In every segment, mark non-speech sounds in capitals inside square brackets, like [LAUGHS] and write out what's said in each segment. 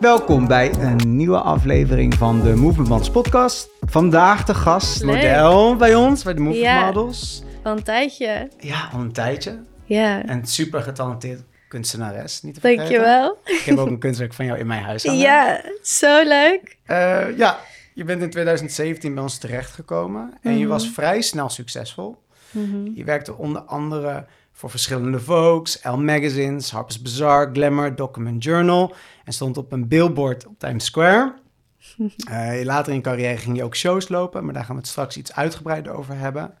Welkom bij een nieuwe aflevering van de Movement Models podcast. Vandaag de gast Leuk. model bij ons, bij de Movement Ja. Models. Al een tijdje. Ja, al een tijdje. Ja, En super getalenteerd kunstenares, niet te vergeten. dankjewel. Ik heb ook een kunstwerk van jou in mijn huis hangen. Ja, zo leuk. Eh, ja, je bent in 2017 bij ons terechtgekomen en je Mhm. was vrij snel succesvol. Mhm. Je werkte onder andere voor verschillende Vogues, Elle Magazines, Harper's Bazaar, Glamour, Document Journal en stond op een billboard op Times Square. [LAUGHS] Eh, later in je carrière ging je ook shows lopen, maar daar gaan we het straks iets uitgebreider over hebben.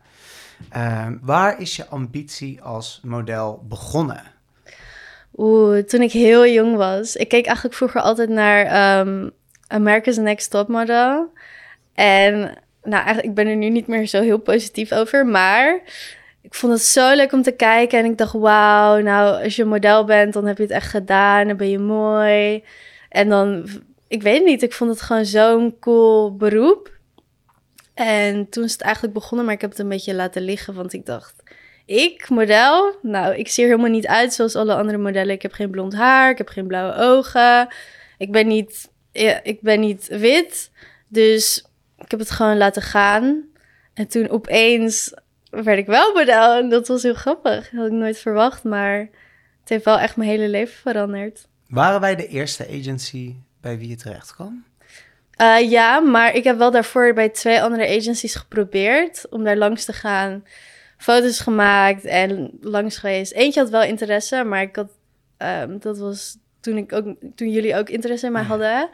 Eh, waar is je ambitie als model begonnen? Oeh, toen ik heel jong was. Ik keek eigenlijk vroeger altijd naar ehm, America's Next Top Model. En nou, eigenlijk, ik ben er nu niet meer zo heel positief over. Maar ik vond het zo leuk om te kijken. En ik dacht, wauw, nou, als je model bent, dan heb je het echt gedaan. Dan ben je mooi. En dan, ik weet niet, ik vond het gewoon zo'n cool beroep. En toen is het eigenlijk begonnen, maar ik heb het een beetje laten liggen. Want ik dacht, ik, model? Nou, ik zie er helemaal niet uit zoals alle andere modellen. Ik heb geen blond haar, ik heb geen blauwe ogen. Ik ben niet, ik ben niet wit. Dus ik heb het gewoon laten gaan. En toen opeens werd ik wel model. En dat was heel grappig. Dat had ik nooit verwacht. Maar het heeft wel echt mijn hele leven veranderd. Waren wij de eerste agency bij wie je terecht kwam? Eh, ja, maar ik heb wel daarvoor bij twee andere agencies geprobeerd om daar langs te gaan. Foto's gemaakt en langs geweest. Eentje had wel interesse, maar ik had, ehm, dat was toen, ik ook, toen jullie ook interesse in mij hadden.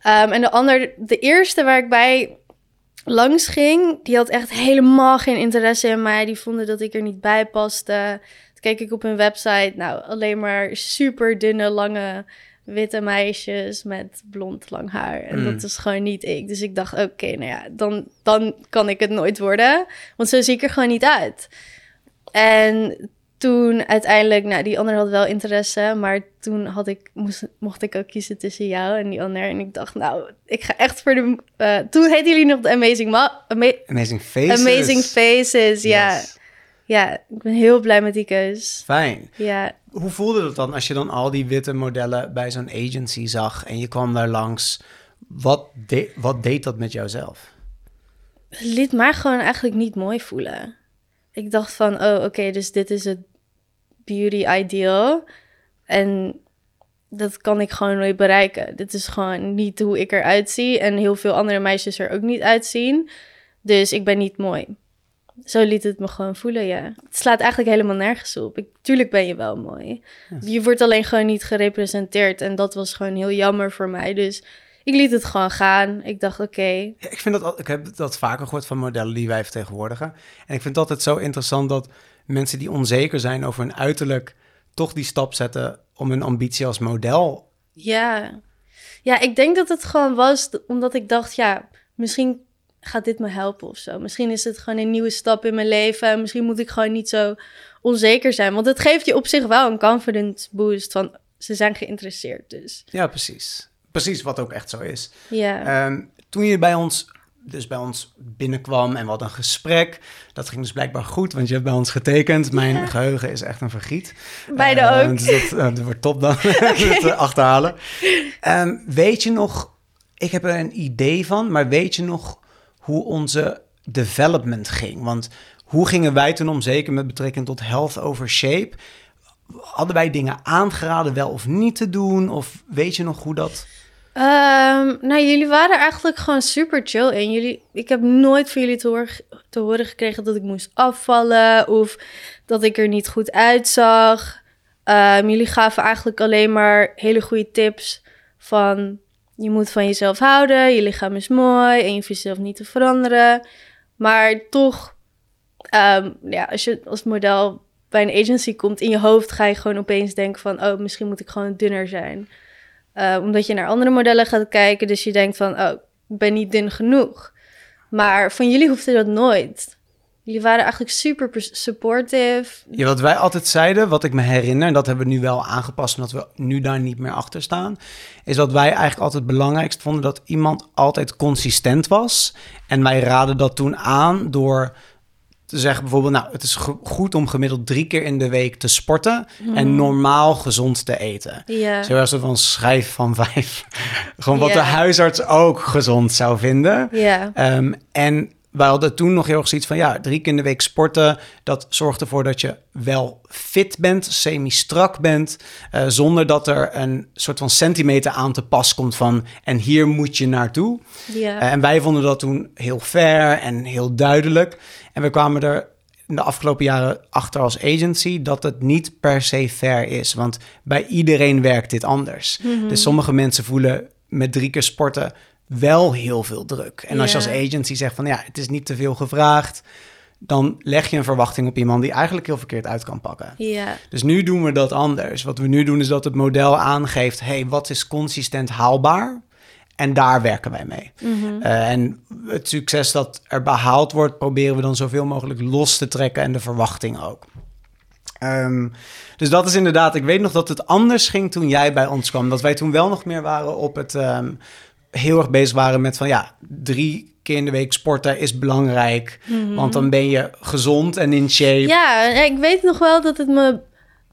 Ehm, en de ander, de eerste waar ik bij langs ging, die had echt helemaal geen interesse in mij. Die vonden dat ik er niet bij paste. Toen keek ik op hun website, nou, alleen maar super dunne, lange witte meisjes met blond lang haar. En Mm. dat is gewoon niet ik. Dus ik dacht, oké, nou ja, dan, dan kan ik het nooit worden. Want zo zie ik er gewoon niet uit. En toen uiteindelijk, nou, die ander had wel interesse, maar toen had ik, moest, mocht ik ook kiezen tussen jou en die ander. En ik dacht, nou, ik ga echt voor de. eh, toen heette jullie nog de Amazing, Ma Ama- Amazing Faces. Amazing Faces. Ja. Yes. ja, ik ben heel blij met die keus. Fijn. Ja, Hoe voelde het dan als je dan al die witte modellen bij zo'n agency zag en je kwam daar langs? Wat, de- wat deed dat met jouzelf? het liet mij gewoon eigenlijk niet mooi voelen. Ik dacht van, oh, oké, dus dit is het beauty ideal. En dat kan ik gewoon nooit bereiken. Dit is gewoon niet hoe ik eruit zie. En heel veel andere meisjes er ook niet uitzien. Dus ik ben niet mooi. Zo liet het me gewoon voelen, ja. Het slaat eigenlijk helemaal nergens op. Ik, tuurlijk ben je wel mooi. Je wordt alleen gewoon niet gerepresenteerd. En dat was gewoon heel jammer voor mij. Dus ik liet het gewoon gaan. Ik dacht, oké, Ja, ik, vind dat, ik heb dat vaker gehoord van modellen die wij vertegenwoordigen. En ik vind het altijd zo interessant dat mensen die onzeker zijn over hun uiterlijk... toch die stap zetten om hun ambitie als model... Ja. Ja, ik denk dat het gewoon was omdat ik dacht, ja, misschien gaat dit me helpen of zo. Misschien is het gewoon een nieuwe stap in mijn leven. Misschien moet ik gewoon niet zo onzeker zijn. Want het geeft je op zich wel een confidence boost van ze zijn geïnteresseerd dus. Ja, precies. Precies wat ook echt zo is. Ja. Ehm, toen je bij ons, dus bij ons binnenkwam en we hadden een gesprek... dat ging dus blijkbaar goed, want je hebt bij ons getekend. Mijn Ja. geheugen is echt een vergiet. Beide Eh, ook. Dus dat, eh, dat wordt top dan, [LAUGHS] [LAUGHS] achterhalen. Ehm, weet je nog, ik heb er een idee van, maar weet je nog hoe onze development ging? Want hoe gingen wij toen om, zeker met betrekking tot health over shape? Hadden wij dingen aangeraden wel of niet te doen? Of weet je nog hoe dat... Ehm, nou, jullie waren eigenlijk gewoon super chill in. Jullie, ik heb nooit van jullie te horen gekregen dat ik moest afvallen of dat ik er niet goed uitzag. Ehm, jullie gaven eigenlijk alleen maar hele goede tips van je moet van jezelf houden, je lichaam is mooi en je hoeft jezelf niet te veranderen. Maar toch, ehm, ja, als je als model bij een agency komt in je hoofd, ga je gewoon opeens denken van, oh, misschien moet ik gewoon dunner zijn. Uh, omdat je naar andere modellen gaat kijken. Dus je denkt van, oh, ik ben niet dun genoeg. Maar van jullie hoefde dat nooit. Jullie waren eigenlijk super supportive. Ja, wat wij altijd zeiden, wat ik me herinner, en dat hebben we nu wel aangepast, omdat we nu daar niet meer achter staan, is dat wij eigenlijk altijd het belangrijkst vonden dat iemand altijd consistent was. En wij raden dat toen aan door te zeggen bijvoorbeeld, nou, het is go- goed om gemiddeld drie keer in de week te sporten en Mhm. normaal gezond te eten. Ja. Zo het van schijf van vijf. [LAUGHS] Gewoon wat de huisarts ook gezond zou vinden. Ja. Ehm, en wij hadden toen nog heel erg zoiets van, ja, drie keer in de week sporten, dat zorgt ervoor dat je wel fit bent, semi-strak bent, eh, zonder dat er een soort van centimeter aan te pas komt van, en hier moet je naartoe. Ja. Eh, en wij vonden dat toen heel fair en heel duidelijk. En we kwamen er in de afgelopen jaren achter als agency dat het niet per se fair is. Want bij iedereen werkt dit anders. Mhm. Dus sommige mensen voelen met drie keer sporten wel heel veel druk. En als je als agency zegt van ja, het is niet te veel gevraagd, dan leg je een verwachting op iemand die eigenlijk heel verkeerd uit kan pakken. ja. Dus nu doen we dat anders. Wat we nu doen is dat het model aangeeft: hey, wat is consistent haalbaar? En daar werken wij mee. Mhm. Eh, en het succes dat er behaald wordt, proberen we dan zoveel mogelijk los te trekken en de verwachting ook. Ehm, dus dat is inderdaad, ik weet nog dat het anders ging toen jij bij ons kwam. Dat wij toen wel nog meer waren op het, ehm, heel erg bezig waren met van ja, drie keer in de week sporten is belangrijk. Want dan ben je gezond en in shape. Mhm. Ja, ik weet nog wel dat het me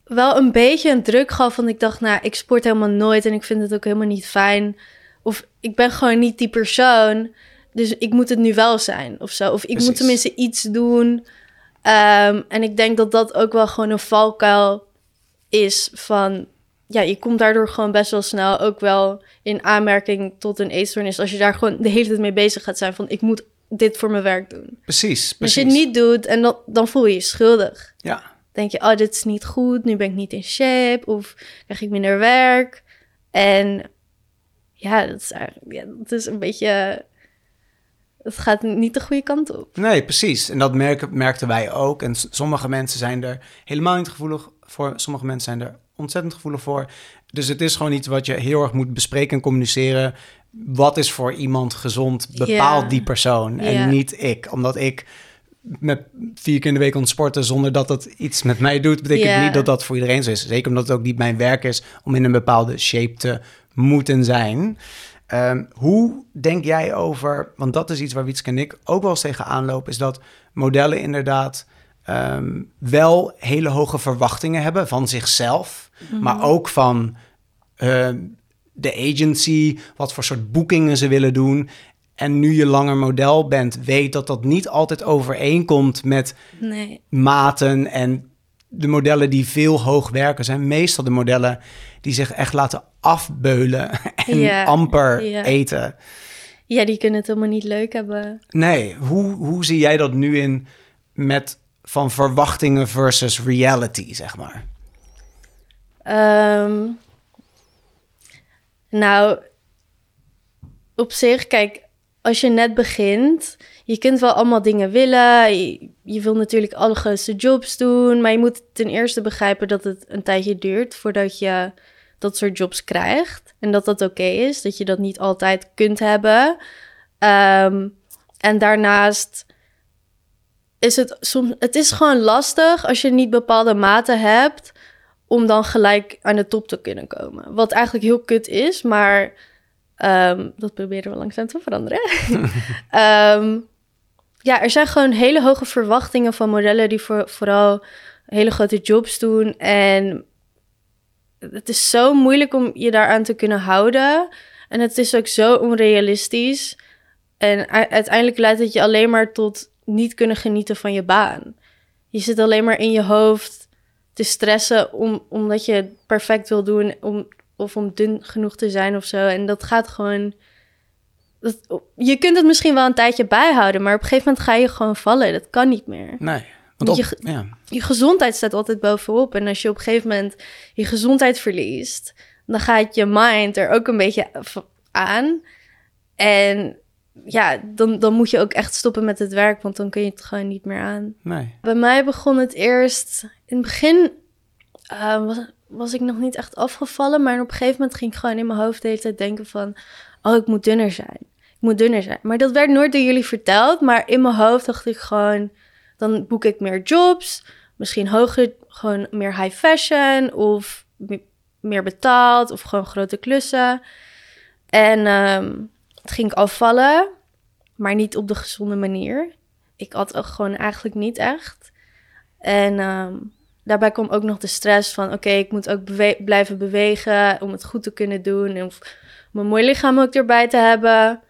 wel een beetje een druk gaf. Want ik dacht, nou, ik sport helemaal nooit en ik vind het ook helemaal niet fijn. Of ik ben gewoon niet die persoon. Dus ik moet het nu wel zijn of zo. Of ik Precies. moet tenminste iets doen. Ehm, en ik denk dat dat ook wel gewoon een valkuil is van... Ja, je komt daardoor gewoon best wel snel ook wel in aanmerking tot een eetstoornis. Als je daar gewoon de hele tijd mee bezig gaat zijn van... ik moet dit voor mijn werk doen. Precies, Als precies. je het niet doet en dan, dan voel je je schuldig Ja, denk je, oh, dit is niet goed, nu ben ik niet in shape, of krijg ik minder werk. En ja, dat is eigenlijk, ja, dat is een beetje, het gaat niet de goede kant op. Nee, precies. En dat merken, merkten wij ook. En sommige mensen zijn er helemaal niet gevoelig voor. Sommige mensen zijn er ontzettend gevoelig voor. Dus het is gewoon iets wat je heel erg moet bespreken en communiceren. Wat is voor iemand gezond? Bepaalt die persoon en niet ik. Omdat ik met vier keer in de week kon sporten zonder dat dat iets met mij doet, betekent niet dat dat voor iedereen zo is. Zeker omdat het ook niet mijn werk is om in een bepaalde shape te moeten zijn. Ehm, hoe denk jij over, want dat is iets waar Wietske en ik ook wel eens tegenaan lopen, is dat modellen inderdaad ehm, wel hele hoge verwachtingen hebben van zichzelf, maar ook van ehm, de agency, wat voor soort boekingen ze willen doen. En nu je langer model bent, weet dat dat niet altijd overeenkomt met Nee. maten en de modellen die veel hoog werken zijn meestal de modellen die zich echt laten afbeulen [LAUGHS] en Ja, amper ja. eten. Ja, die kunnen het helemaal niet leuk hebben. Nee, hoe, hoe zie jij dat nu in met van verwachtingen versus reality, zeg maar? Ehm, nou, op zich, kijk, als je net begint, je kunt wel allemaal dingen willen. Je, je wil natuurlijk alle grootste jobs doen, maar je moet ten eerste begrijpen dat het een tijdje duurt voordat je dat soort jobs krijgt. En dat dat oké is, dat je dat niet altijd kunt hebben. Ehm, en daarnaast is het soms, het is gewoon lastig als je niet bepaalde maten hebt om dan gelijk aan de top te kunnen komen. Wat eigenlijk heel kut is, maar ehm, dat proberen we langzaam te veranderen. [LAUGHS] Ehm, ja, er zijn gewoon hele hoge verwachtingen van modellen die voor, vooral hele grote jobs doen. En het is zo moeilijk om je daaraan te kunnen houden. En het is ook zo onrealistisch. En uiteindelijk leidt het je alleen maar tot niet kunnen genieten van je baan. Je zit alleen maar in je hoofd te stressen om, omdat je het perfect wil doen om, of om dun genoeg te zijn of zo. En dat gaat gewoon. Dat, je kunt het misschien wel een tijdje bijhouden, maar op een gegeven moment ga je gewoon vallen. Dat kan niet meer. Nee. Want op, Je ja. Je gezondheid staat altijd bovenop. En als je op een gegeven moment je gezondheid verliest, dan gaat je mind er ook een beetje aan. En ja, dan, dan moet je ook echt stoppen met het werk, want dan kun je het gewoon niet meer aan. Nee. Bij mij begon het eerst... In het begin eh, was, was ik nog niet echt afgevallen... maar op een gegeven moment ging ik gewoon in mijn hoofd de hele tijd denken van... oh, ik moet dunner zijn. Ik moet dunner zijn. Maar dat werd nooit door jullie verteld. Maar in mijn hoofd dacht ik gewoon... dan boek ik meer jobs. Misschien hoger, gewoon meer high fashion... of me- meer betaald of gewoon grote klussen. En ehm, het ging afvallen, maar niet op de gezonde manier ik at ook gewoon eigenlijk niet echt. En ehm, daarbij kwam ook nog de stress van... oké, ik moet ook blijven bewegen om het goed te kunnen doen... en mijn mooi lichaam ook erbij te hebben.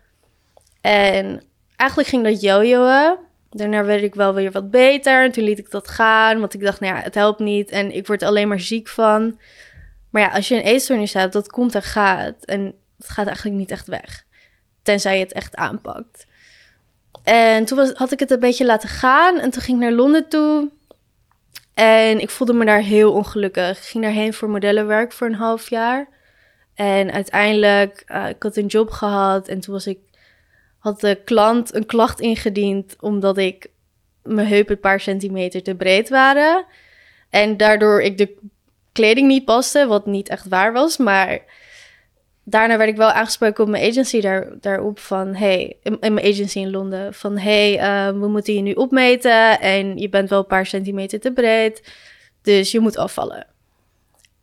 En eigenlijk ging dat jojoen. Daarna werd ik wel weer wat beter. En toen liet ik dat gaan, want ik dacht, nou ja, het helpt niet. En ik word alleen maar ziek van. Maar ja, als je een eetstoornis hebt, dat komt en gaat. En het gaat eigenlijk niet echt weg. Tenzij je het echt aanpakt. En toen was, had ik het een beetje laten gaan. En toen ging ik naar Londen toe. En ik voelde me daar heel ongelukkig. Ik ging daarheen voor modellenwerk voor een half jaar. En uiteindelijk, uh, ik had een job gehad. En toen was ik had de klant een klacht ingediend omdat ik mijn heupen een paar centimeter te breed waren. En daardoor ik de kleding niet paste, wat niet echt waar was. Maar daarna werd ik wel aangesproken op mijn agency daar, daarop van... hey, in, mijn agency in Londen, van... hey, uh, we moeten je nu opmeten en je bent wel een paar centimeter te breed. Dus je moet afvallen.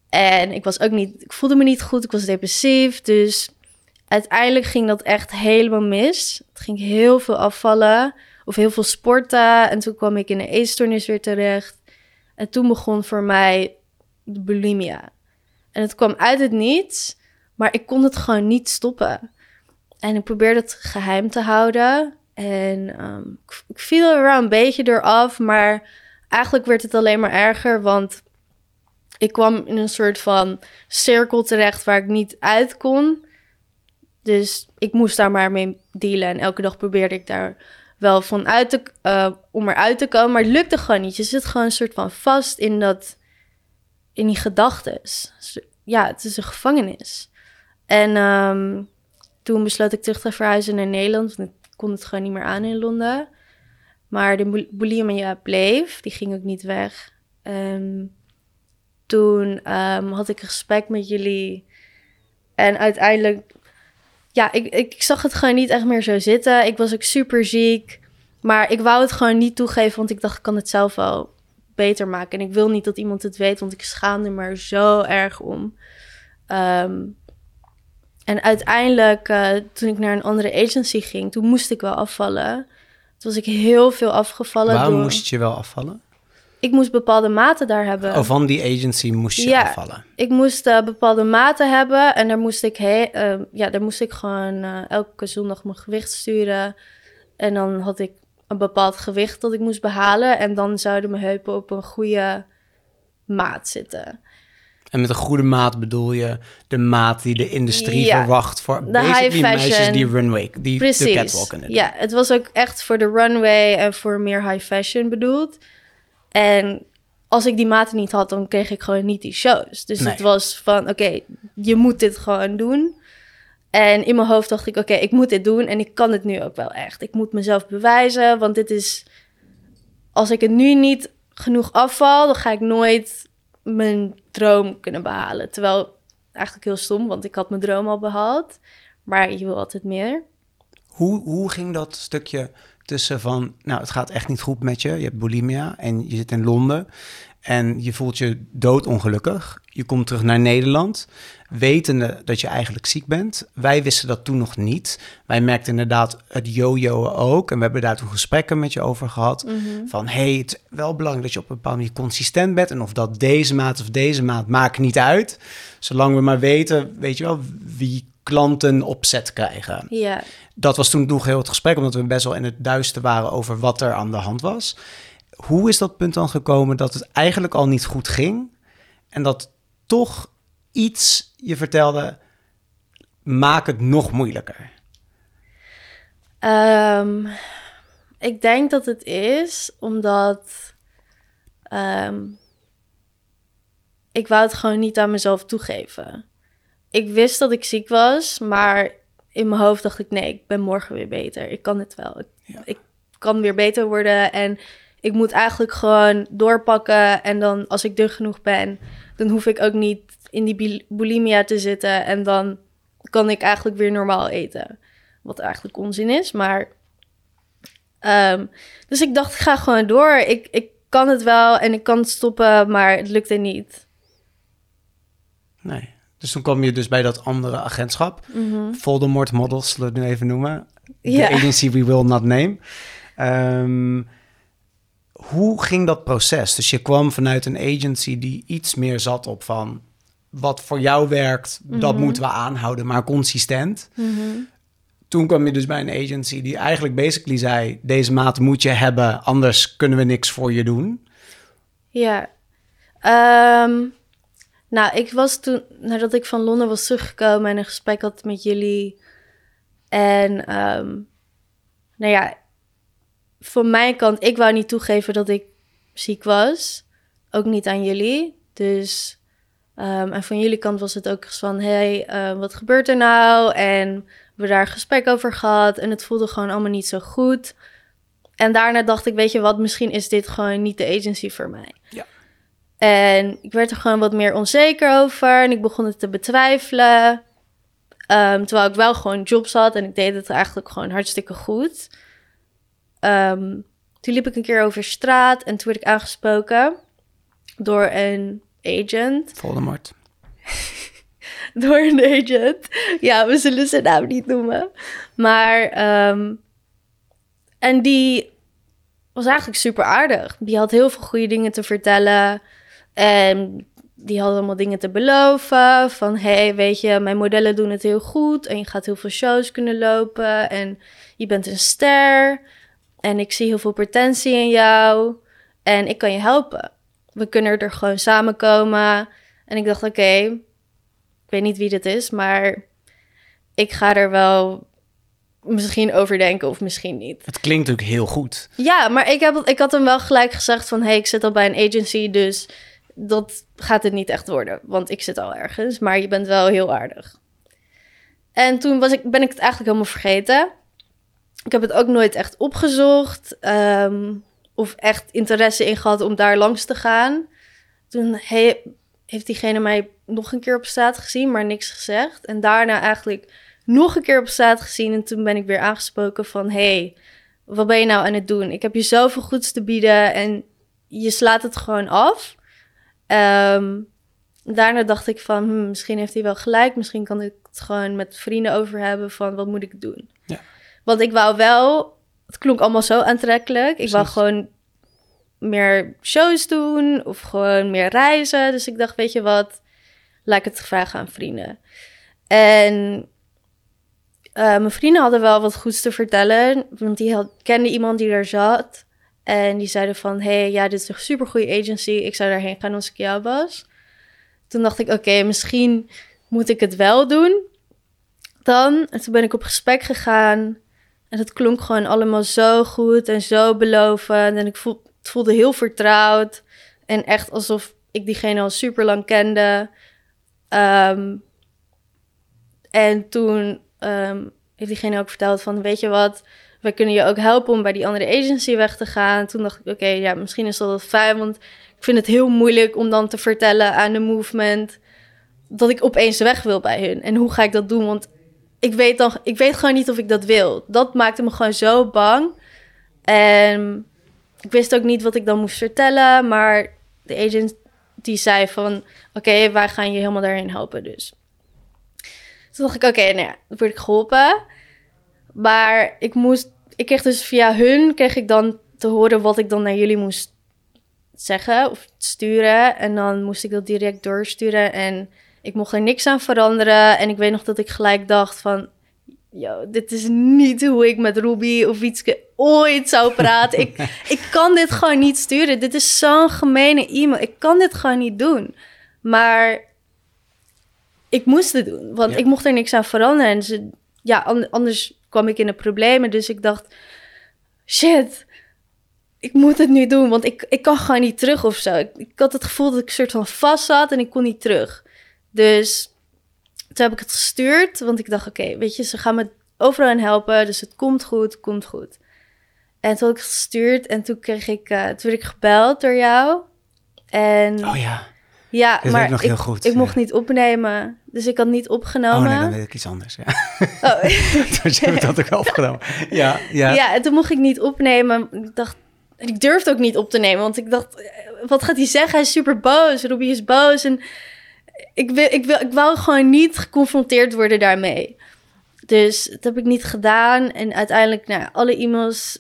En ik was ook niet... Ik voelde me niet goed, ik was depressief, dus uiteindelijk ging dat echt helemaal mis. Het ging heel veel afvallen of heel veel sporten. En toen kwam ik in een eetstoornis weer terecht. En toen begon voor mij de bulimia. En het kwam uit het niets, maar ik kon het gewoon niet stoppen. En ik probeerde het geheim te houden. En ehm, ik, viel er wel een beetje door af, maar eigenlijk werd het alleen maar erger, want ik kwam in een soort van cirkel terecht waar ik niet uit kon. Dus ik moest daar maar mee dealen. En elke dag probeerde ik daar wel van uit te, uh, om eruit te komen. Maar het lukte gewoon niet. Je zit gewoon een soort van vast in, dat, in die gedachten. Ja, het is een gevangenis. En um, toen besloot ik terug te verhuizen naar Nederland. Want ik kon het gewoon niet meer aan in Londen. Maar de bulimia bleef. Die ging ook niet weg. En toen um, had ik een gesprek met jullie. En uiteindelijk ja, ik, ik zag het gewoon niet echt meer zo zitten. Ik was ook super ziek. Maar ik wou het gewoon niet toegeven, want ik dacht, ik kan het zelf wel beter maken. En ik wil niet dat iemand het weet, want ik schaamde me er zo erg om. Ehm, en uiteindelijk, uh, toen ik naar een andere agency ging, toen moest ik wel afvallen. Toen was ik heel veel afgevallen. Waarom moest je wel afvallen? ik moest bepaalde maten daar hebben. Oh, van die agency moest je ja, afvallen? ik moest uh, bepaalde maten hebben. En daar moest ik, he uh, ja, daar moest ik gewoon uh, elke zondag mijn gewicht sturen. En dan had ik een bepaald gewicht dat ik moest behalen. En dan zouden mijn heupen op een goede maat zitten. En met een goede maat bedoel je de maat die de industrie verwacht voor de high fashion. meisjes die runway, die Precies. de catwalk in Ja, het was ook echt voor de runway en voor meer high fashion bedoeld. En als ik die maten niet had, dan kreeg ik gewoon niet die shows. Dus het was van, oké, je moet dit gewoon doen. En in mijn hoofd dacht ik, oké, ik moet dit doen en ik kan het nu ook wel echt. Ik moet mezelf bewijzen, want dit is... Als ik het nu niet genoeg afval, dan ga ik nooit mijn droom kunnen behalen. Terwijl eigenlijk heel stom, want ik had mijn droom al behaald. Maar je wil altijd meer. Hoe, hoe ging dat stukje tussen van, nou, het gaat echt niet goed met je. Je hebt bulimia en je zit in Londen en je voelt je doodongelukkig. Je komt terug naar Nederland, wetende dat je eigenlijk ziek bent. Wij wisten dat toen nog niet. Wij merkten inderdaad het yo-yo ook. En we hebben daar toen gesprekken met je over gehad. Mhm. Van, hey, het is wel belangrijk dat je op een bepaalde manier consistent bent. En of dat deze maand of deze maand, maakt niet uit. Zolang we maar weten, weet je wel, wie klanten opzet krijgen. Ja. Dat was toen nog heel het gesprek, omdat we best wel in het duister waren over wat er aan de hand was. Hoe is dat punt dan gekomen dat het eigenlijk al niet goed ging en dat toch iets je vertelde, maak het nog moeilijker? Um, ik denk dat het is omdat um, ik wou het gewoon niet aan mezelf toegeven ik wist dat ik ziek was, maar in mijn hoofd dacht ik: nee, ik ben morgen weer beter. Ik kan het wel. Ik, kan weer beter worden en ik moet eigenlijk gewoon doorpakken. En dan, als ik dun genoeg ben, dan hoef ik ook niet in die bulimia te zitten. En dan kan ik eigenlijk weer normaal eten. Wat eigenlijk onzin is, maar. Um, dus ik dacht, ik ga gewoon door. Ik, ik kan het wel en ik kan het stoppen, maar het lukte niet. Nee. Dus toen kwam je dus bij dat andere agentschap. Mm -hmm. Voldemort Models, zullen we het nu even noemen. De agency we will not name. Ehm, hoe ging dat proces? Dus je kwam vanuit een agency die iets meer zat op van wat voor jou werkt, dat Mhm. moeten we aanhouden, maar consistent. Mhm. Toen kwam je dus bij een agency die eigenlijk basically zei: deze maat moet je hebben, anders kunnen we niks voor je doen. Ja. Ehm, nou, ik was toen, nadat ik van Londen was teruggekomen en een gesprek had met jullie. En, ehm, nou ja, van mijn kant, ik wou niet toegeven dat ik ziek was. Ook niet aan jullie. Dus, ehm, en van jullie kant was het ook eens van, hey, eh, wat gebeurt er nou? En we hebben daar een gesprek over gehad en het voelde gewoon allemaal niet zo goed. En daarna dacht ik, weet je wat, misschien is dit gewoon niet de agency voor mij. Ja. En ik werd er gewoon wat meer onzeker over en ik begon het te betwijfelen. Ehm, terwijl ik wel gewoon jobs had en ik deed het eigenlijk gewoon hartstikke goed. Ehm, toen liep ik een keer over straat en toen werd ik aangesproken door een agent. Voldemort. [LAUGHS] Door een agent. Ja, we zullen zijn naam niet noemen. Maar, ehm, en die was eigenlijk super aardig. Die had heel veel goede dingen te vertellen. En die had allemaal dingen te beloven. Van, hey, weet je, mijn modellen doen het heel goed. En je gaat heel veel shows kunnen lopen. En je bent een ster. En ik zie heel veel potentie in jou. En ik kan je helpen. We kunnen er gewoon samenkomen. En ik dacht, oké, ik weet niet wie dit is, maar ik ga er wel misschien over denken of misschien niet. Het klinkt natuurlijk heel goed. Ja, maar ik, heb, ik had hem wel gelijk gezegd van... hey, ik zit al bij een agency, dus dat gaat het niet echt worden. Want ik zit al ergens, maar je bent wel heel aardig. En toen was ik, ben ik het eigenlijk helemaal vergeten. Ik heb het ook nooit echt opgezocht... ehm, of echt interesse in gehad om daar langs te gaan. Toen he- heeft diegene mij nog een keer op straat gezien, maar niks gezegd. En daarna eigenlijk nog een keer op straat gezien. En toen ben ik weer aangesproken van... hey, wat ben je nou aan het doen? Ik heb je zoveel goeds te bieden en je slaat het gewoon af. Ehm, daarna dacht ik van, hm, misschien heeft hij wel gelijk. Misschien kan ik het gewoon met vrienden over hebben van, wat moet ik doen? Ja. Want ik wou wel... Het klonk allemaal zo aantrekkelijk. Ik wou gewoon meer shows doen of gewoon meer reizen. Dus ik dacht, weet je wat, laat ik het vragen aan vrienden. En eh, mijn vrienden hadden wel wat goeds te vertellen, want die had, kenden iemand die daar zat. En die zeiden van, hey, ja, dit is een supergoeie agency. Ik zou daarheen gaan als ik jou was. Toen dacht ik, oké, misschien moet ik het wel doen. Dan, en toen ben ik op gesprek gegaan. En het klonk gewoon allemaal zo goed en zo belovend. En ik voel, het voelde heel vertrouwd. En echt alsof ik diegene al super lang kende. Ehm, en toen ehm, heeft diegene ook verteld van, weet je wat, wij kunnen je ook helpen om bij die andere agency weg te gaan. Toen dacht ik, oké, ja, misschien is dat fijn, want ik vind het heel moeilijk om dan te vertellen aan de movement dat ik opeens weg wil bij hun. En hoe ga ik dat doen? Want ik weet, dan, ik weet gewoon niet of ik dat wil. Dat maakte me gewoon zo bang. En ik wist ook niet wat ik dan moest vertellen, maar de agent die zei van, oké, wij gaan je helemaal daarheen helpen dus. Toen dacht ik, oké, nou ja, dan word ik geholpen. Maar ik moest, ik kreeg dus via hun, kreeg ik dan te horen wat ik dan naar jullie moest zeggen of sturen. En dan moest ik dat direct doorsturen en ik mocht er niks aan veranderen. En ik weet nog dat ik gelijk dacht van, yo, dit is niet hoe ik met Ruby of iets ooit zou praten. ik, [LAUGHS] ik kan dit gewoon niet sturen. Dit is zo'n gemene e-mail. Ik kan dit gewoon niet doen. Maar ik moest het doen, want Ja. ik mocht er niks aan veranderen. En ze, ja, an- anders kwam ik in de problemen. Dus ik dacht, shit, ik moet het nu doen, want ik, ik kan gewoon niet terug of zo. Ik, ik had het gevoel dat ik een soort van vast zat en ik kon niet terug. Dus toen heb ik het gestuurd, want ik dacht, oké, weet je, ze gaan me overal in helpen, dus het komt goed, komt goed. En toen had ik het gestuurd en toen kreeg ik, eh, toen werd ik gebeld door jou. En Oh ja. ja, weet maar ik nog ik, heel goed, ik mocht niet opnemen, dus ik had niet Oh opgenomen. nee, dan weet ik iets anders. Ja. Oh. [LAUGHS] Je hebt dat ook opgenomen. Ja, ja. Ja. en toen mocht ik niet opnemen. Ik dacht, ik durfde ook niet op te nemen, want ik dacht, eh, wat gaat hij zeggen? Hij is super boos. Ruby is boos. En ik, wil, ik, wil, ik wou gewoon niet geconfronteerd worden daarmee. Dus dat heb ik niet gedaan. En uiteindelijk, nou, alle e-mails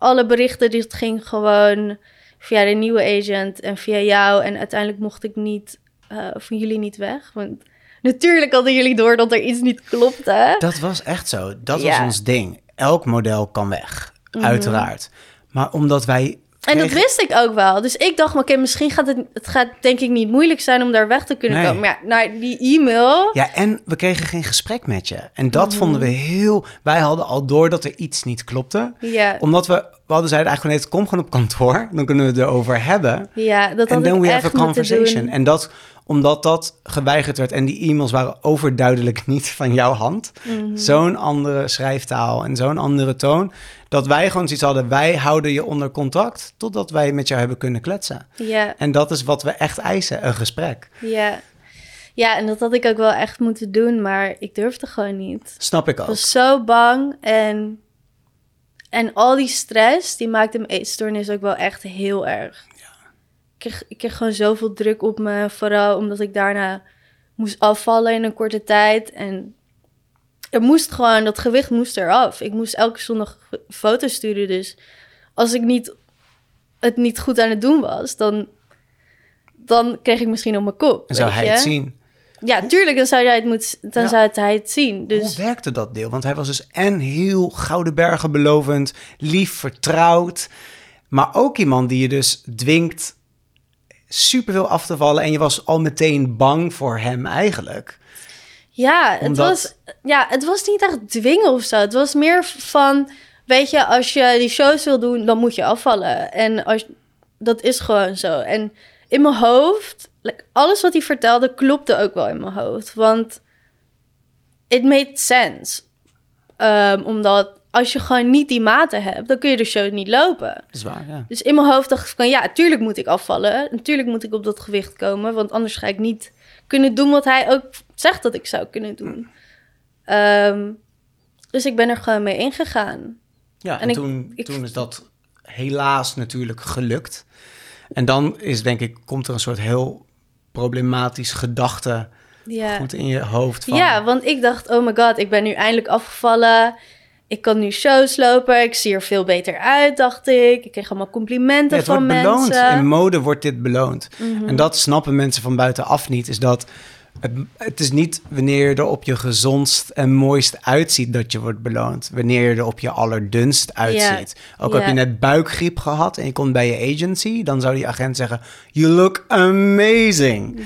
alle berichten, dit ging gewoon via de nieuwe agent en via jou. En uiteindelijk mocht ik niet uh, van jullie niet weg. Want natuurlijk hadden jullie door dat er iets niet klopte. Dat was echt zo. Dat was ons ding. Elk model kan weg, mhm. uiteraard. Maar omdat wij en dat wist ik ook wel. Dus ik dacht, oké, misschien gaat het, het gaat denk ik niet moeilijk zijn om daar weg te kunnen komen. Maar ja, naar die e-mail. Ja, en we kregen geen gesprek met je. En dat mhm. vonden we heel. Wij hadden al door dat er iets niet klopte. Ja. Omdat we, we hadden zeiden eigenlijk net, kom gewoon op kantoor, dan kunnen we het erover hebben. Ja, dat had En we have a conversation. En dat omdat dat geweigerd werd en die e-mails waren overduidelijk [LAUGHS] niet van jouw hand. Mhm. Zo'n andere schrijftaal en zo'n andere toon. Dat wij gewoon zoiets hadden, wij houden je onder contact totdat wij met jou hebben kunnen kletsen. Ja. En dat is wat we echt eisen, een gesprek. Ja. Ja, en dat had ik ook wel echt moeten doen, maar ik durfde gewoon niet. Snap ik ook. Ik was zo bang en, en al die stress, die maakte mijn eetstoornis ook wel echt heel erg kreeg, ik kreeg gewoon zoveel druk op me. Vooral omdat ik daarna moest afvallen in een korte tijd. En er moest gewoon, dat gewicht moest eraf. Ik moest elke zondag foto's sturen. Dus als ik niet, het niet goed aan het doen was, dan, dan kreeg ik misschien op mijn kop. En zou hij het zien? Ja, tuurlijk, dan zou hij het, moet, dan zou het, hij het zien. Dus... Hoe werkte dat deel? Want hij was dus en heel Gouden Bergen belovend, lief, vertrouwd. Maar ook iemand die je dus dwingt super veel af te vallen en je was al meteen bang voor hem eigenlijk. Ja, het, was, ja het was niet echt dwingen of zo. Het was meer van, weet je, als je die shows wil doen, dan moet je afvallen. En als, dat is gewoon zo. En in mijn hoofd, alles wat hij vertelde, klopte ook wel in mijn hoofd. Want it made sense. Um, omdat als je gewoon niet die maten hebt, dan kun je de show niet lopen. Dat is waar, ja. Dus in mijn hoofd dacht ik van, ja, natuurlijk moet ik afvallen. Natuurlijk moet ik op dat gewicht komen, want anders ga ik niet kunnen doen wat hij ook zegt dat ik zou kunnen doen. Ehm, dus ik ben er gewoon mee ingegaan. Ja, en, toen, toen is dat helaas natuurlijk gelukt. En dan is denk ik, komt er een soort heel problematisch gedachte ja. goed in je hoofd. Van... Ja, want ik dacht, oh my god, ik ben nu eindelijk afgevallen ik kan nu shows lopen, ik zie er veel beter uit, dacht ik. Ik kreeg allemaal complimenten ja, van wordt mensen. Beloond. In mode wordt dit beloond. Mhm. En dat snappen mensen van buitenaf niet, is dat het, het, is niet wanneer je er op je gezondst en mooist uitziet dat je wordt beloond. Wanneer je er op je allerdunst uitziet. Ook heb je net buikgriep gehad en je komt bij je agency, dan zou die agent zeggen: You look amazing.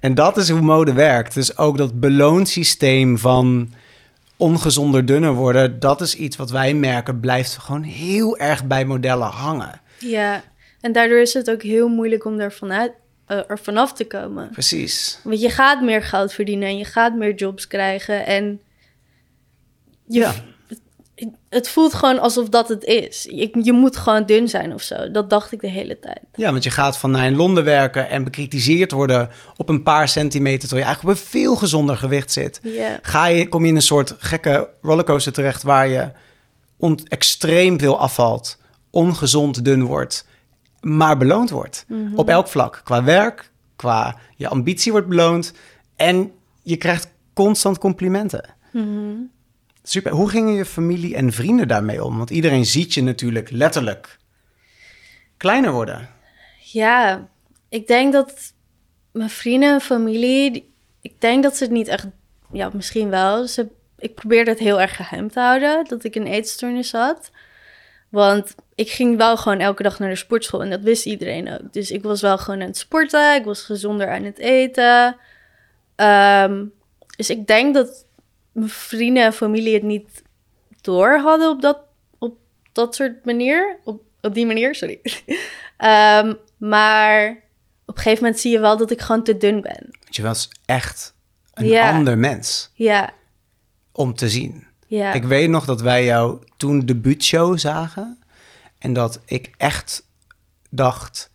En dat is hoe mode werkt. Dus ook dat beloonsysteem van ongezonder dunner worden, dat is iets wat wij merken, blijft gewoon heel erg bij modellen hangen. Ja, en daardoor is het ook heel moeilijk om er, vanuit, uh, er vanaf te komen. Precies. Want je gaat meer geld verdienen en je gaat meer jobs krijgen en je, ja het voelt gewoon alsof dat het is. Je, je moet gewoon dun zijn of zo. Dat dacht ik de hele tijd. Ja, want je gaat van naar in Londen werken en bekritiseerd worden op een paar centimeter, terwijl je eigenlijk op een veel gezonder gewicht zit. Ga je, kom je in een soort gekke rollercoaster terecht waar je extreem veel afvalt, ongezond dun wordt, maar beloond wordt. Mhm. Op elk vlak. Qua werk, qua je ambitie wordt beloond en je krijgt constant complimenten. Mm Super. Hoe gingen je familie en vrienden daarmee om? Want iedereen ziet je natuurlijk letterlijk kleiner worden. Ja, ik denk dat mijn vrienden en familie, ik denk dat ze het niet echt, ja, misschien wel. Ze, ik probeerde het heel erg geheim te houden dat ik een eetstoornis had. Want ik ging wel gewoon elke dag naar de sportschool en dat wist iedereen ook. Dus ik was wel gewoon aan het sporten, ik was gezonder aan het eten. Ehm, dus ik denk dat mijn vrienden en familie het niet door hadden op dat, op dat soort manier. Op, op die manier, sorry. [LAUGHS] Ehm, maar op een gegeven moment zie je wel dat ik gewoon te dun ben. Je was echt een ander mens. Ja. Om te zien. Ja. Ik weet nog dat wij jou toen de buutshow zagen. En dat ik echt dacht,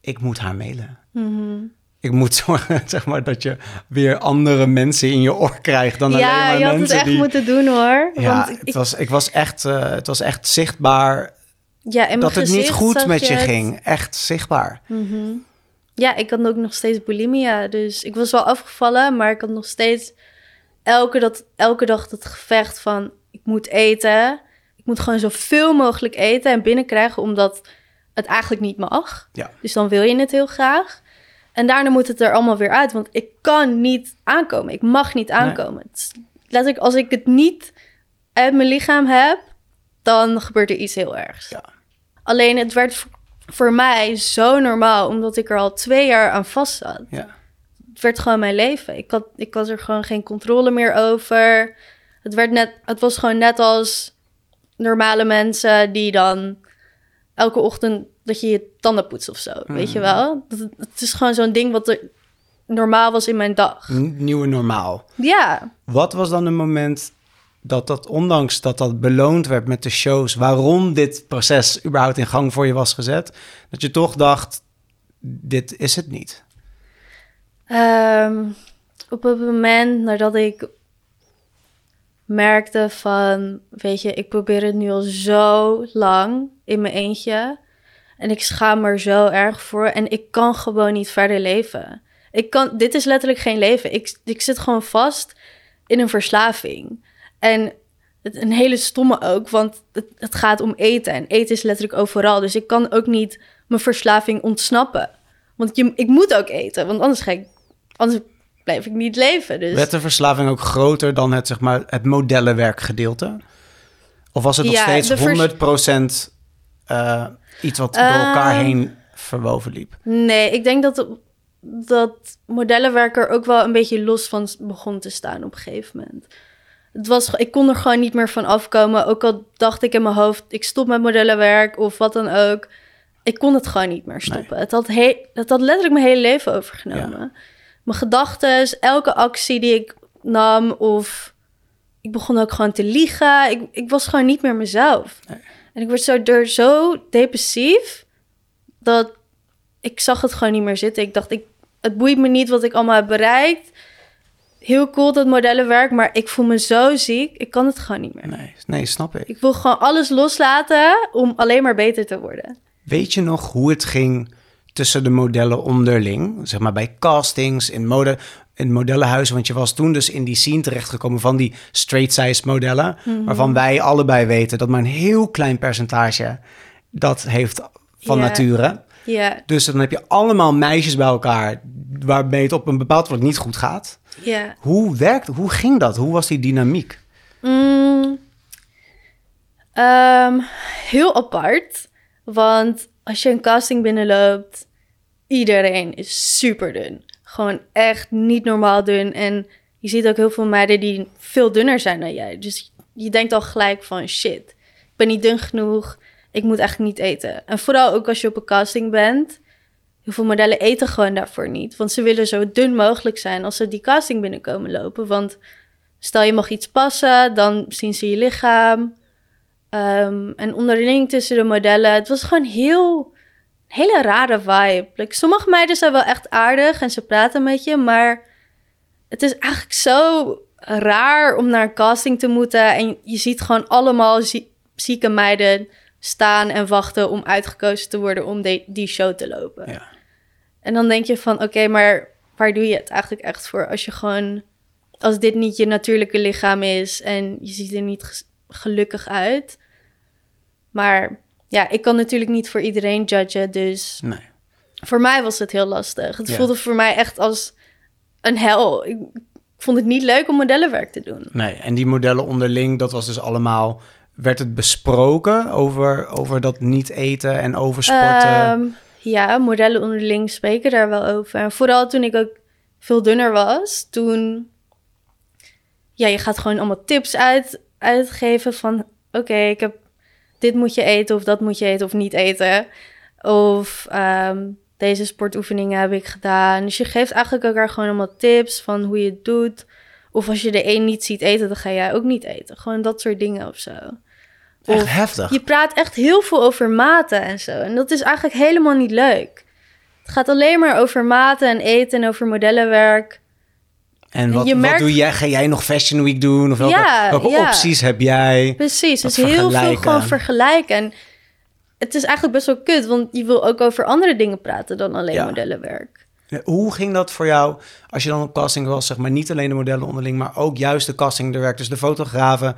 ik moet haar mailen. Mm ik moet zorgen [LAUGHS] zeg maar, dat je weer andere mensen in je oor krijgt dan alleen maar mensen Ja, je had het echt moeten doen hoor. Ja, het, was, ik was echt, uh, het was echt zichtbaar ja, dat het niet goed met je, ging. Echt zichtbaar. Mhm. Ja, ik had ook nog steeds bulimia. Dus ik was wel afgevallen, maar ik had nog steeds elke, dat, elke dag dat gevecht van... ik moet eten, ik moet gewoon zoveel mogelijk eten en binnenkrijgen, omdat het eigenlijk niet mag. Ja. Dus dan wil je het heel graag. En daarna moet het er allemaal weer uit, want ik kan niet aankomen. Ik mag niet aankomen. Letterlijk, als ik het niet uit mijn lichaam heb, dan gebeurt er iets heel ergs. Ja. Alleen het werd voor mij zo normaal, omdat ik er al twee jaar aan vast zat. Ja. Het werd gewoon mijn leven. Ik had, ik had er gewoon geen controle meer over. Het, werd net, het was gewoon net als normale mensen die dan elke ochtend dat je je tanden poetst of zo. Weet je wel? Dat, het is gewoon zo'n ding wat er normaal was in mijn dag. Nieuwe normaal. Ja. Wat was dan een moment dat dat, ondanks dat dat beloond werd met de shows, waarom dit proces überhaupt in gang voor je was gezet, dat je toch dacht, dit is het niet? Ehm, op het moment nadat ik merkte van, weet je, ik probeer het nu al zo lang in mijn eentje. En ik schaam er zo erg voor. En ik kan gewoon niet verder leven. Ik kan, dit is letterlijk geen leven. Ik, ik zit gewoon vast in een verslaving. En het, een hele stomme ook, want het, het gaat om eten. En eten is letterlijk overal. Dus ik kan ook niet mijn verslaving ontsnappen. Want je, ik moet ook eten, want anders, ga ik, anders blijf ik niet leven. Dus Werd de verslaving ook groter dan het, zeg maar, het modellenwerkgedeelte? Of was het nog Ja, steeds de vers- 100% eh, iets wat door elkaar Ehm, heen verwoven liep? Nee, ik denk dat, dat modellenwerk er ook wel een beetje los van begon te staan op een gegeven moment. Het was, ik kon er gewoon niet meer van afkomen. Ook al dacht ik in mijn hoofd, ik stop met modellenwerk of wat dan ook. Ik kon het gewoon niet meer stoppen. Het, had he- het had letterlijk mijn hele leven overgenomen. Mijn gedachten, elke actie die ik nam of... Ik begon ook gewoon te liegen. Ik, ik was gewoon niet meer mezelf. En ik werd zo, door zo depressief dat ik zag het gewoon niet meer zitten. Ik dacht, ik, het boeit me niet wat ik allemaal heb bereikt. Heel cool dat modellenwerk, maar ik voel me zo ziek. Ik kan het gewoon niet meer. Nee, nee, snap ik. Ik wil gewoon alles loslaten om alleen maar beter te worden. Weet je nog hoe het ging tussen de modellen onderling? Zeg maar bij castings, in, mode, in modellenhuizen. Want je was toen dus in die scene terechtgekomen van die straight-size modellen. Mhm. Waarvan wij allebei weten dat maar een heel klein percentage dat heeft van nature. Ja, Dus dan heb je allemaal meisjes bij elkaar waarmee het op een bepaald vlak niet goed gaat. ja. Hoe werkt, hoe ging dat? Hoe was die dynamiek? Mm, ehm, heel apart. Want als je een casting binnenloopt, iedereen is super dun. Gewoon echt niet normaal dun. En je ziet ook heel veel meiden die veel dunner zijn dan jij. Dus je denkt al gelijk van shit, ik ben niet dun genoeg. Ik moet echt niet eten. En vooral ook als je op een casting bent. Heel veel modellen eten gewoon daarvoor niet. Want ze willen zo dun mogelijk zijn als ze die casting binnenkomen lopen. Want Stel je mag iets passen, dan zien ze je lichaam. Ehm, en onderling tussen de modellen. Het was gewoon heel, een hele rare vibe. Like, sommige meiden zijn wel echt aardig en ze praten met je. Maar het is eigenlijk zo raar om naar een casting te moeten. En je ziet gewoon allemaal zie- zieke meiden staan en wachten om uitgekozen te worden om die show te lopen. Ja. En dan denk je van, oké, maar waar doe je het eigenlijk echt voor? Als je gewoon, als dit niet je natuurlijke lichaam is en je ziet er niet gelukkig uit. Maar ja, ik kan natuurlijk niet voor iedereen judgen, dus Nee. voor mij was het heel lastig. Het Ja. voelde voor mij echt als een hel. Ik, vond het niet leuk om modellenwerk te doen. Nee, en die modellen onderling, dat was dus allemaal... Werd het besproken over, over dat niet eten en oversporten? Ehm, ja, modellen onderling spreken daar wel over. En vooral toen ik ook veel dunner was, toen... Ja, je gaat gewoon allemaal tips uit, uitgeven van... Oké, ik heb... Dit moet je eten of dat moet je eten of niet eten. Of ehm, deze sportoefeningen heb ik gedaan. Dus je geeft eigenlijk elkaar gewoon allemaal tips van hoe je het doet. Of als je de een niet ziet eten, dan ga jij ook niet eten. Gewoon dat soort dingen of zo. Echt of- heftig. Je praat echt heel veel over maten en zo. En dat is eigenlijk helemaal niet leuk. Het gaat alleen maar over maten en eten en over modellenwerk. En wat, wat doe jij? Ga jij nog Fashion Week doen? Of welke, Ja, welke ja. opties heb jij? Precies, dus heel veel gewoon vergelijken. En het is eigenlijk best wel kut, want je wil ook over andere dingen praten dan alleen Ja. modellenwerk. Hoe ging dat voor jou als je dan op casting was? Zeg maar niet alleen de modellen onderling, maar ook juist de casting, dus de fotografen.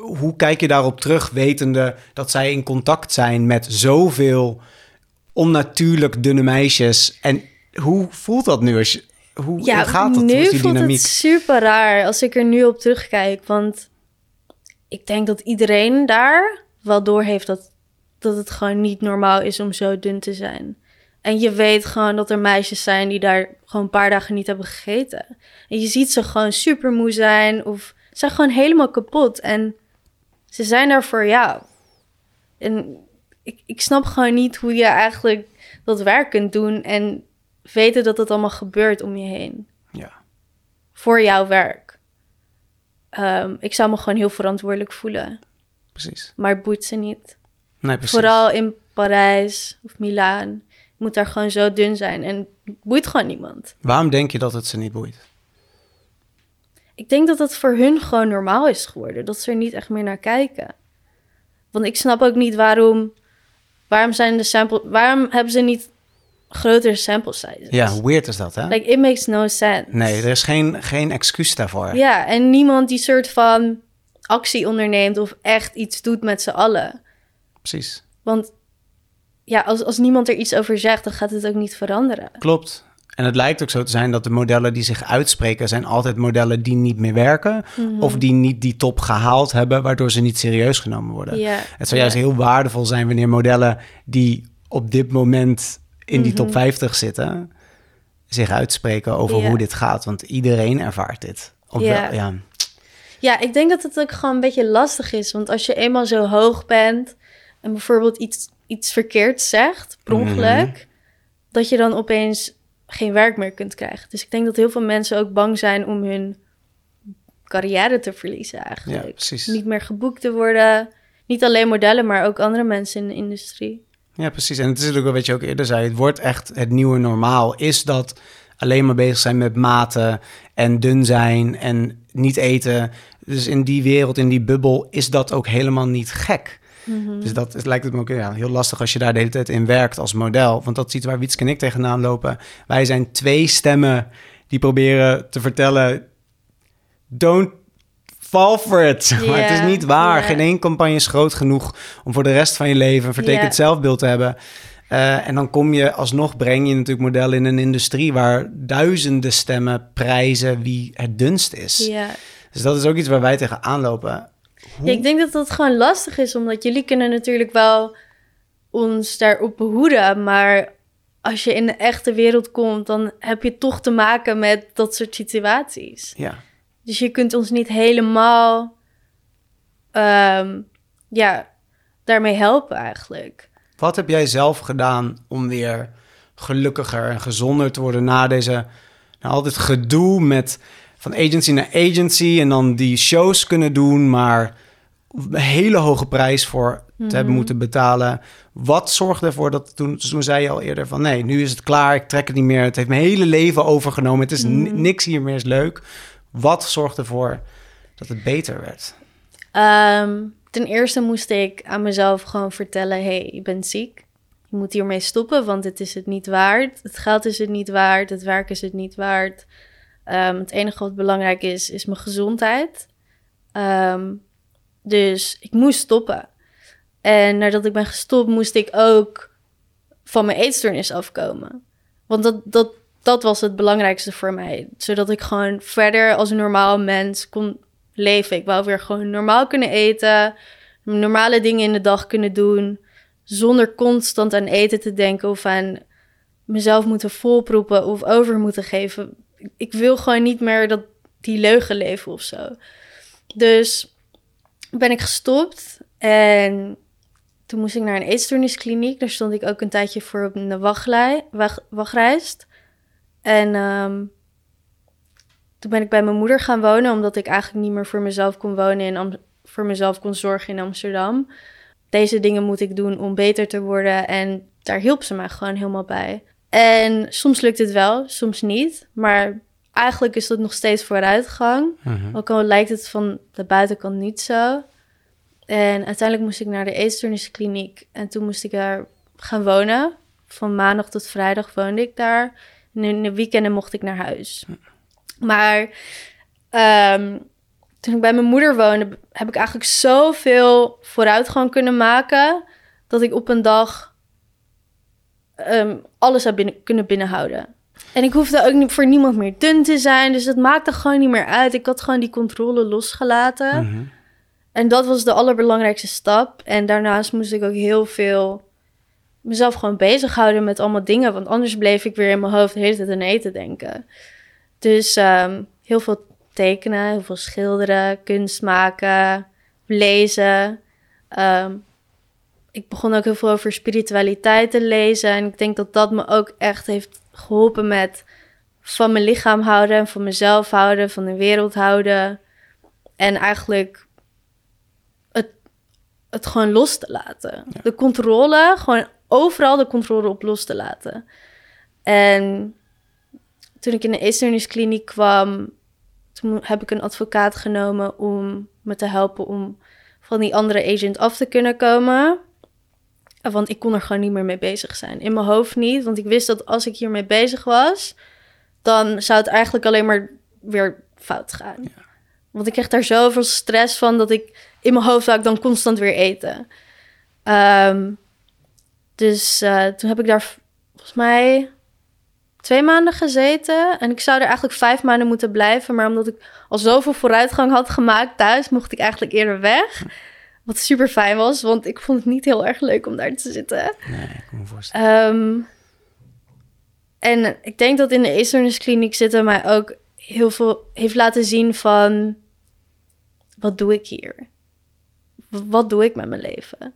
hoe kijk je daarop terug, wetende dat zij in contact zijn met zoveel onnatuurlijk dunne meisjes? En hoe voelt dat nu? Als je, hoe Ja, gaat dat? nu dynamiek? het super raar als ik er nu op terugkijk. Want ik denk dat iedereen daar wel doorheeft dat, dat het gewoon niet normaal is om zo dun te zijn. En je weet gewoon dat er meisjes zijn die daar gewoon een paar dagen niet hebben gegeten. En je ziet ze gewoon super moe zijn of ze zijn gewoon helemaal kapot. En ze zijn er voor jou. En ik, ik snap gewoon niet hoe je eigenlijk dat werk kunt doen en weten dat het allemaal gebeurt om je heen. Ja. Voor jouw werk. Ehm, ik zou me gewoon heel verantwoordelijk voelen. Precies. Maar het boeit ze niet. Nee, precies. Vooral in Parijs of Milaan. Je moet daar gewoon zo dun zijn. En het boeit gewoon niemand. Waarom denk je dat het ze niet boeit? Ik denk dat dat voor hun gewoon normaal is geworden. Dat ze er niet echt meer naar kijken. Want ik snap ook niet waarom... Waarom zijn de sample... Waarom hebben ze niet grotere sample sizes? Ja, hoe weird is dat, hè? Like, it makes no sense. Nee, er is geen, geen excuus daarvoor. Ja, en niemand die soort van actie onderneemt of echt iets doet met z'n allen. Precies. Want ja, als, als niemand er iets over zegt, dan gaat het ook niet veranderen. Klopt. En het lijkt ook zo te zijn dat de modellen die zich uitspreken... zijn altijd modellen die niet meer werken... Mhm. of die niet die top gehaald hebben... waardoor ze niet serieus genomen worden. Het zou juist heel waardevol zijn wanneer modellen... die op dit moment in die top Mhm. 50 zitten... zich uitspreken over Ja. hoe dit gaat. Want iedereen ervaart dit. Op Ja. wel- ja. Ja, ik denk dat het ook gewoon een beetje lastig is. Want als je eenmaal zo hoog bent en bijvoorbeeld iets, iets verkeerds zegt, per Mhm. ongeluk, dat je dan opeens geen werk meer kunt krijgen. Dus ik denk dat heel veel mensen ook bang zijn om hun carrière te verliezen ja, eigenlijk. precies. Niet meer geboekt te worden. Niet alleen modellen, maar ook andere mensen in de industrie. Ja, precies. En het is natuurlijk wat je ook eerder zei. Het wordt echt het nieuwe normaal. Is dat alleen maar bezig zijn met maten en dun zijn en niet eten. Dus in die wereld, in die bubbel, is dat ook helemaal niet gek. Dus dat is, lijkt het me ook ja, heel lastig als je daar de hele tijd in werkt als model. Want dat ziet waar Wietske en ik tegenaan lopen. Wij zijn twee stemmen die proberen te vertellen... Don't fall for it. [LAUGHS] maar het is niet waar. Geen één campagne is groot genoeg om voor de rest van je leven een vertekend zelfbeeld te hebben. Eh, en dan kom je alsnog, breng je natuurlijk modellen in een industrie waar duizenden stemmen prijzen wie het dunst is. Ja. Dus dat is ook iets waar wij tegenaan lopen. Hoe- Ja, ik denk dat dat gewoon lastig is, omdat jullie kunnen natuurlijk wel ons daarop behoeden, maar als je in de echte wereld komt, dan heb je toch te maken met dat soort situaties. Ja. Dus je kunt ons niet helemaal, ehm, ja, daarmee helpen eigenlijk. Wat heb jij zelf gedaan om weer gelukkiger en gezonder te worden na deze nou, altijd gedoe met van agency naar agency en dan die shows kunnen doen, maar een hele hoge prijs voor te hebben moeten betalen. Wat zorgde ervoor dat toen, toen zei je al eerder van nee, nu is het klaar, ik trek het niet meer, het heeft mijn hele leven overgenomen, het is ni- niks hier meer is leuk. Wat zorgde ervoor dat het beter werd? Ehm, ten eerste moest ik aan mezelf gewoon vertellen: hey, je bent ziek. Je moet hiermee stoppen, want het is het niet waard. Het geld is het niet waard. Het werk is het niet waard. Ehm, het enige wat belangrijk is, is mijn gezondheid. Ehm, dus ik moest stoppen. En nadat ik ben gestopt, moest ik ook van mijn eetstoornis afkomen. Want dat, dat, dat was het belangrijkste voor mij. Zodat ik gewoon verder als een normaal mens kon leven. Ik wou weer gewoon normaal kunnen eten. Normale dingen in de dag kunnen doen. Zonder constant aan eten te denken of aan mezelf moeten volproepen of over moeten geven. Ik wil gewoon niet meer dat die leugen leven of zo. Dus ben ik gestopt en toen moest ik naar een eetstoorniskliniek. Daar stond ik ook een tijdje voor op de wachtlij, wacht, wachtlijst. En ehm, toen ben ik bij mijn moeder gaan wonen, omdat ik eigenlijk niet meer voor mezelf kon wonen en Am- voor mezelf kon zorgen in Amsterdam. Deze dingen moet ik doen om beter te worden en daar hielp ze mij gewoon helemaal bij. En soms lukt het wel, soms niet, maar eigenlijk is dat nog steeds vooruitgang. Mhm. Ook al lijkt het van de buitenkant niet zo. En uiteindelijk moest ik naar de eetstoorniskliniek. En toen moest ik daar gaan wonen. Van maandag tot vrijdag woonde ik daar. En in de weekenden mocht ik naar huis. Maar ehm, toen ik bij mijn moeder woonde, heb ik eigenlijk zoveel vooruitgang kunnen maken dat ik op een dag ehm, alles heb binnen, kunnen binnenhouden. En ik hoefde ook niet voor niemand meer dun te zijn, dus dat maakte gewoon niet meer uit. Ik had gewoon die controle losgelaten. Mhm. En dat was de allerbelangrijkste stap. En daarnaast moest ik ook heel veel mezelf gewoon bezighouden met allemaal dingen. Want anders bleef ik weer in mijn hoofd de hele tijd aan eten denken. Dus ehm, heel veel tekenen, heel veel schilderen, kunst maken, lezen. Ehm, ik begon ook heel veel over spiritualiteit te lezen. En ik denk dat dat me ook echt heeft geholpen met van mijn lichaam houden, van mezelf houden, van de wereld houden. En eigenlijk het, het gewoon los te laten. Ja. De controle, gewoon overal de controle op los te laten. En toen ik in de kliniek kwam, toen heb ik een advocaat genomen om me te helpen om van die andere agent af te kunnen komen. Want ik kon er gewoon niet meer mee bezig zijn. In mijn hoofd niet, want ik wist dat als ik hiermee bezig was, dan zou het eigenlijk alleen maar weer fout gaan. Want ik kreeg daar zoveel stress van dat ik in mijn hoofd wou ik dan constant weer eten. Ehm, dus eh, toen heb ik daar volgens mij twee maanden gezeten. En ik zou er eigenlijk vijf maanden moeten blijven. Maar omdat ik al zoveel vooruitgang had gemaakt thuis, mocht ik eigenlijk eerder weg. Wat super fijn was, want ik vond het niet heel erg leuk om daar te zitten. Nee, ik kan me voorstellen. Ehm, en ik denk dat in de Easterners kliniek zitten mij ook heel veel heeft laten zien van wat doe ik hier? Wat doe ik met mijn leven?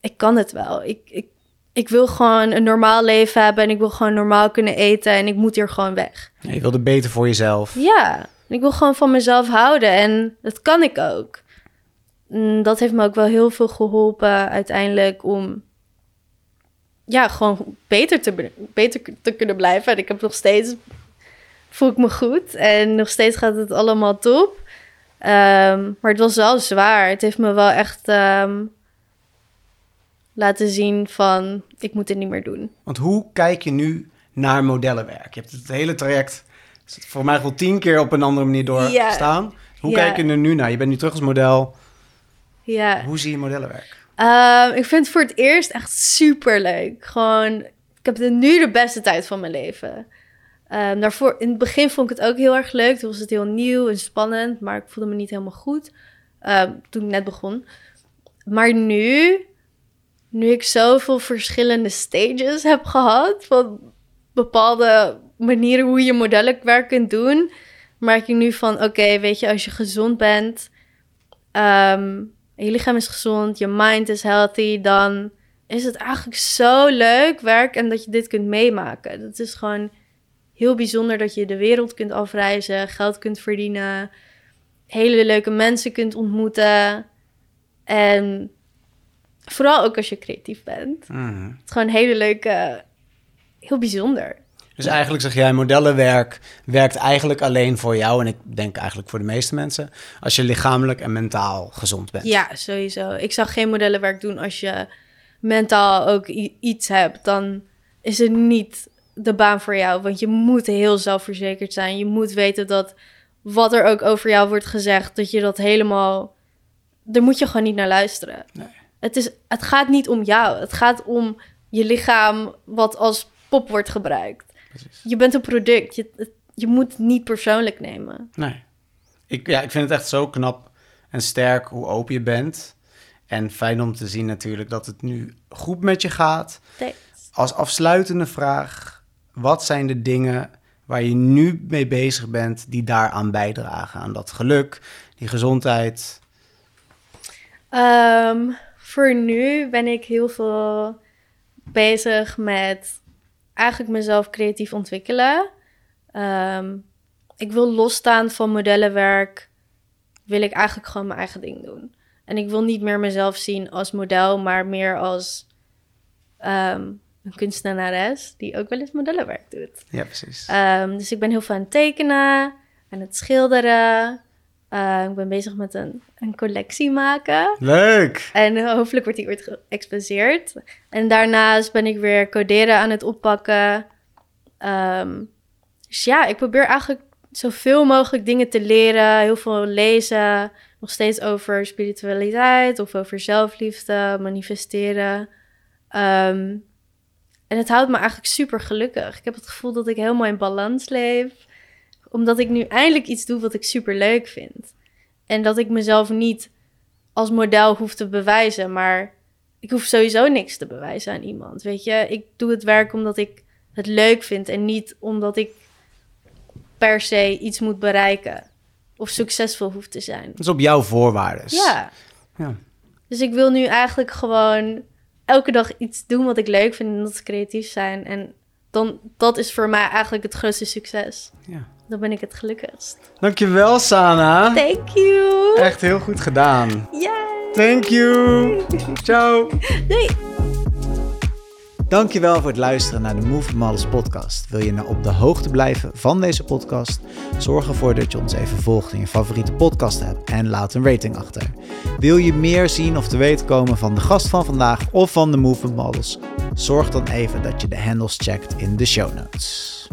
Ik, kan het wel. Ik, ik, ik wil gewoon een normaal leven hebben en ik wil gewoon normaal kunnen eten en ik moet hier gewoon weg. Ja, je wilde beter voor jezelf. Ja, ik wil gewoon van mezelf houden en dat kan ik ook. Mm, Dat heeft me ook wel heel veel geholpen uiteindelijk om ja, gewoon beter te, be- beter te kunnen blijven. En ik heb nog steeds, voel ik me goed en nog steeds gaat het allemaal top. Ehm, maar het was wel zwaar. Het heeft me wel echt ehm, laten zien van, ik moet dit niet meer doen. Want hoe kijk je nu naar modellenwerk? Je hebt het hele traject voor mij wel tien keer op een andere manier doorstaan. Hoe kijk je er nu naar? Je bent nu terug als model. Ja. Hoe zie je modellenwerk? Ehm, ik vind het voor het eerst echt super leuk. Gewoon, ik heb de, nu de beste tijd van mijn leven. Ehm, daarvoor, in het begin vond ik het ook heel erg leuk. Toen was het heel nieuw en spannend, maar ik voelde me niet helemaal goed ehm, toen ik net begon. Maar nu, nu ik zoveel verschillende stages heb gehad van bepaalde manieren hoe je modellenwerk kunt doen, merk ik nu van, oké, weet je, als je gezond bent, ehm, je lichaam is gezond, je mind is healthy, dan is het eigenlijk zo leuk werk en dat je dit kunt meemaken. Het is gewoon heel bijzonder dat je de wereld kunt afreizen, geld kunt verdienen, hele leuke mensen kunt ontmoeten. En vooral ook als je creatief bent. Mhm. Het is gewoon een hele leuke, heel bijzonder. Dus eigenlijk zeg jij, modellenwerk werkt eigenlijk alleen voor jou... en ik denk eigenlijk voor de meeste mensen... als je lichamelijk en mentaal gezond bent. Ja, sowieso. Ik zou geen modellenwerk doen als je mentaal ook iets hebt. Dan is het niet de baan voor jou. Want je moet heel zelfverzekerd zijn. Je moet weten dat wat er ook over jou wordt gezegd, dat je dat helemaal. Daar moet je gewoon niet naar luisteren. Nee. Het, is, het gaat niet om jou. Het gaat om je lichaam wat als pop wordt gebruikt. Precies. Je bent een product. Je, je moet het niet persoonlijk nemen. Nee. Ik, ja, ik vind het echt zo knap en sterk hoe open je bent. En fijn om te zien natuurlijk dat het nu goed met je gaat. Thanks. Als afsluitende vraag, wat zijn de dingen waar je nu mee bezig bent die daaraan bijdragen? Aan dat geluk, die gezondheid. Ehm, voor nu ben ik heel veel bezig met eigenlijk mezelf creatief ontwikkelen. Ehm, ik wil losstaan van modellenwerk. Wil ik eigenlijk gewoon mijn eigen ding doen. En ik wil niet meer mezelf zien als model, maar meer als ehm, een kunstenares die ook wel eens modellenwerk doet. Ja, precies. Ehm, dus ik ben heel veel aan het tekenen, aan het schilderen. Eh, ik ben bezig met een, een collectie maken. Leuk! En hopelijk wordt die ooit geëxposeerd. En daarnaast ben ik weer coderen aan het oppakken. Ehm, dus ja, ik probeer eigenlijk zoveel mogelijk dingen te leren, heel veel lezen, nog steeds over spiritualiteit of over zelfliefde, manifesteren. Ehm, en het houdt me eigenlijk super gelukkig. Ik heb het gevoel dat ik helemaal in balans leef, omdat ik nu eindelijk iets doe wat ik super leuk vind. En dat ik mezelf niet als model hoef te bewijzen, maar ik hoef sowieso niks te bewijzen aan iemand. Weet je, ik doe het werk omdat ik het leuk vind en niet omdat ik per se iets moet bereiken of succesvol hoeft te zijn. Dat is op jouw voorwaarden. Ja. ja. Dus ik wil nu eigenlijk gewoon elke dag iets doen wat ik leuk vind en dat is creatief zijn. En dan, dat is voor mij eigenlijk het grootste succes. ja. Dan ben ik het gelukkigst. Dankjewel, Sana. Thank you. Echt heel goed gedaan. Yay. Thank you. Ciao. Doei. Dankjewel voor het luisteren naar de Movement Models podcast. Wil je nou op de hoogte blijven van deze podcast? Zorg ervoor dat je ons even volgt in je favoriete podcast app en laat een rating achter. Wil je meer zien of te weten komen van de gast van vandaag of van de Movement Models? Zorg dan even dat je de handles checkt in de show notes.